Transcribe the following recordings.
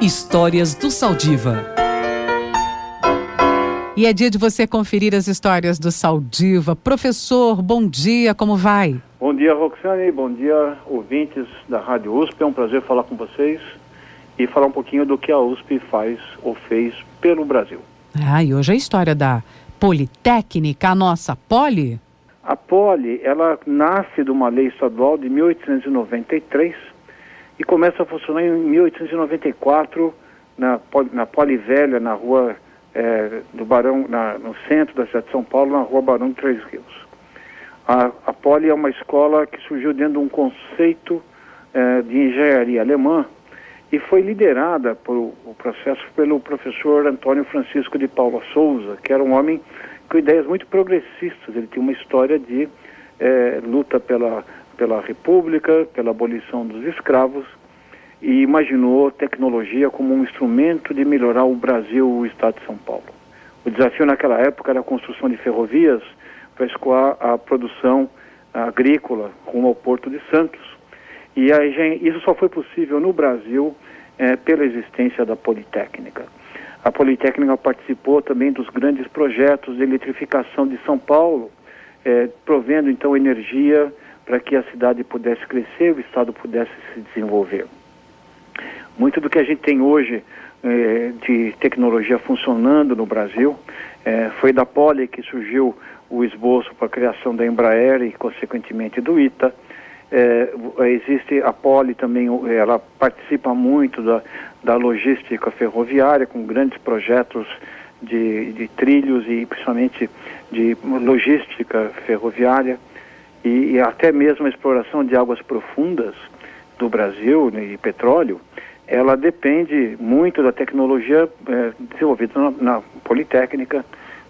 Histórias do Saldiva. E é dia de você conferir as histórias do Saldiva. Professor, bom dia, como vai? Bom dia, Roxane. Bom dia, ouvintes da Rádio USP. É um prazer falar com vocês e falar um pouquinho do que a USP faz ou fez pelo Brasil. Ah, e hoje a história da Politécnica, a nossa Poli? A Poli, ela nasce de uma lei estadual de 1893 e começa a funcionar em 1894 na, na Poli Velha, na rua é, do Barão, na, no centro da cidade de São Paulo, na rua Barão de Três Rios. A, a Poli é uma escola que surgiu dentro de um conceito é, de engenharia alemã e foi liderada por o processo pelo professor Antônio Francisco de Paula Souza, que era um homem com ideias muito progressistas. Ele tinha uma história de é, luta pela pela República, pela abolição dos escravos e imaginou tecnologia como um instrumento de melhorar o Brasil o Estado de São Paulo. O desafio naquela época era a construção de ferrovias para escoar a produção agrícola rumo ao Porto de Santos. E a, isso só foi possível no Brasil é, pela existência da Politécnica. A Politécnica participou também dos grandes projetos de eletrificação de São Paulo, é, provendo então energia para que a cidade pudesse crescer, o Estado pudesse se desenvolver. Muito do que a gente tem hoje eh, de tecnologia funcionando no Brasil eh, foi da Poli que surgiu o esboço para a criação da Embraer e, consequentemente, do ITA. Eh, existe a Poli também, ela participa muito da, da logística ferroviária, com grandes projetos de, de trilhos e, principalmente, de logística ferroviária e, e até mesmo a exploração de águas profundas do Brasil né, e petróleo, ela depende muito da tecnologia é, desenvolvida na, na, Politécnica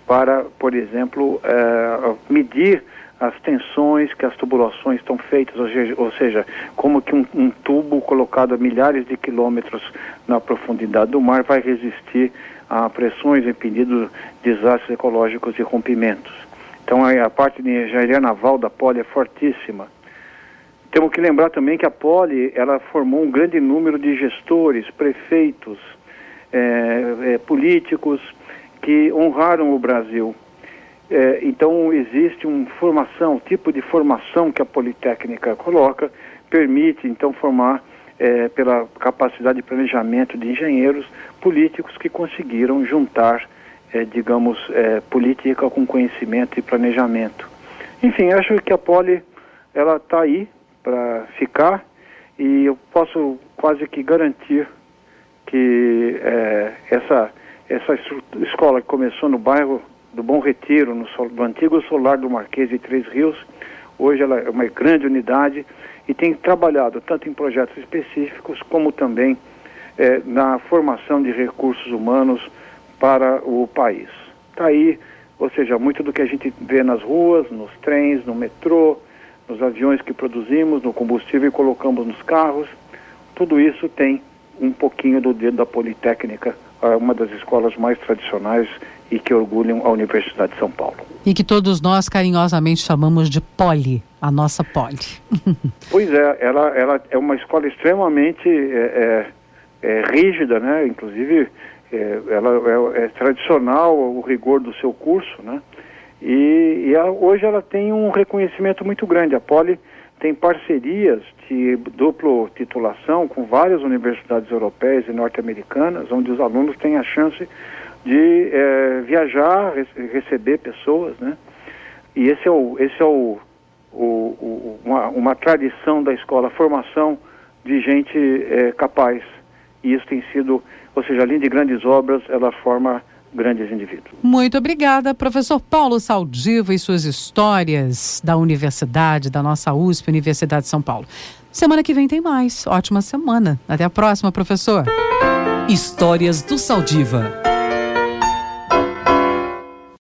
para, por exemplo, é, medir as tensões que as tubulações estão feitas, ou seja, ou seja como que um, um, tubo colocado a milhares de quilômetros na profundidade do mar vai resistir a pressões impedindo desastres ecológicos e rompimentos. Então a, parte de engenharia naval da Poli é fortíssima. Temos que lembrar também que a Poli ela formou um grande número de gestores, prefeitos, é, é, políticos que honraram o Brasil. É, então existe uma formação, um tipo de formação que a Politécnica coloca, permite então formar é, pela capacidade de planejamento de engenheiros políticos que conseguiram juntar é, digamos, é, política com conhecimento e planejamento. Enfim, acho que a Poli ela está aí para ficar e eu posso quase que garantir que é, essa essa escola que começou no bairro do Bom Retiro, no, no antigo solar do Marquês de Três Rios, hoje ela é uma grande unidade e tem trabalhado tanto em projetos específicos como também é, na formação de recursos humanos para o país. Está aí, ou seja, muito do que a gente vê nas ruas, nos trens, no metrô, nos aviões que produzimos, no combustível e colocamos nos carros, tudo isso tem um pouquinho do dedo da Politécnica, uma das escolas mais tradicionais e que orgulham a Universidade de São Paulo. E que todos nós carinhosamente chamamos de Poli, a nossa Poli. pois é, ela, ela é uma escola extremamente é, é, é rígida, né? Inclusive é, ela é, é, tradicional o rigor do seu curso, né? E, e hoje ela tem um reconhecimento muito grande. A Poli tem parcerias de duplo titulação com várias universidades europeias e norte-americanas, onde os alunos têm a chance de é, viajar, receber pessoas, né? E esse é o, esse é o, o, o uma, uma, tradição da escola, formação de gente é, capaz. E isso tem sido ou seja, além de grandes obras, ela forma grandes indivíduos. Muito obrigada, professor Paulo Saldiva e suas histórias da universidade, da nossa USP, Universidade de São Paulo. Semana que vem tem mais. Ótima semana. Até a próxima, professor. Histórias do Saldiva.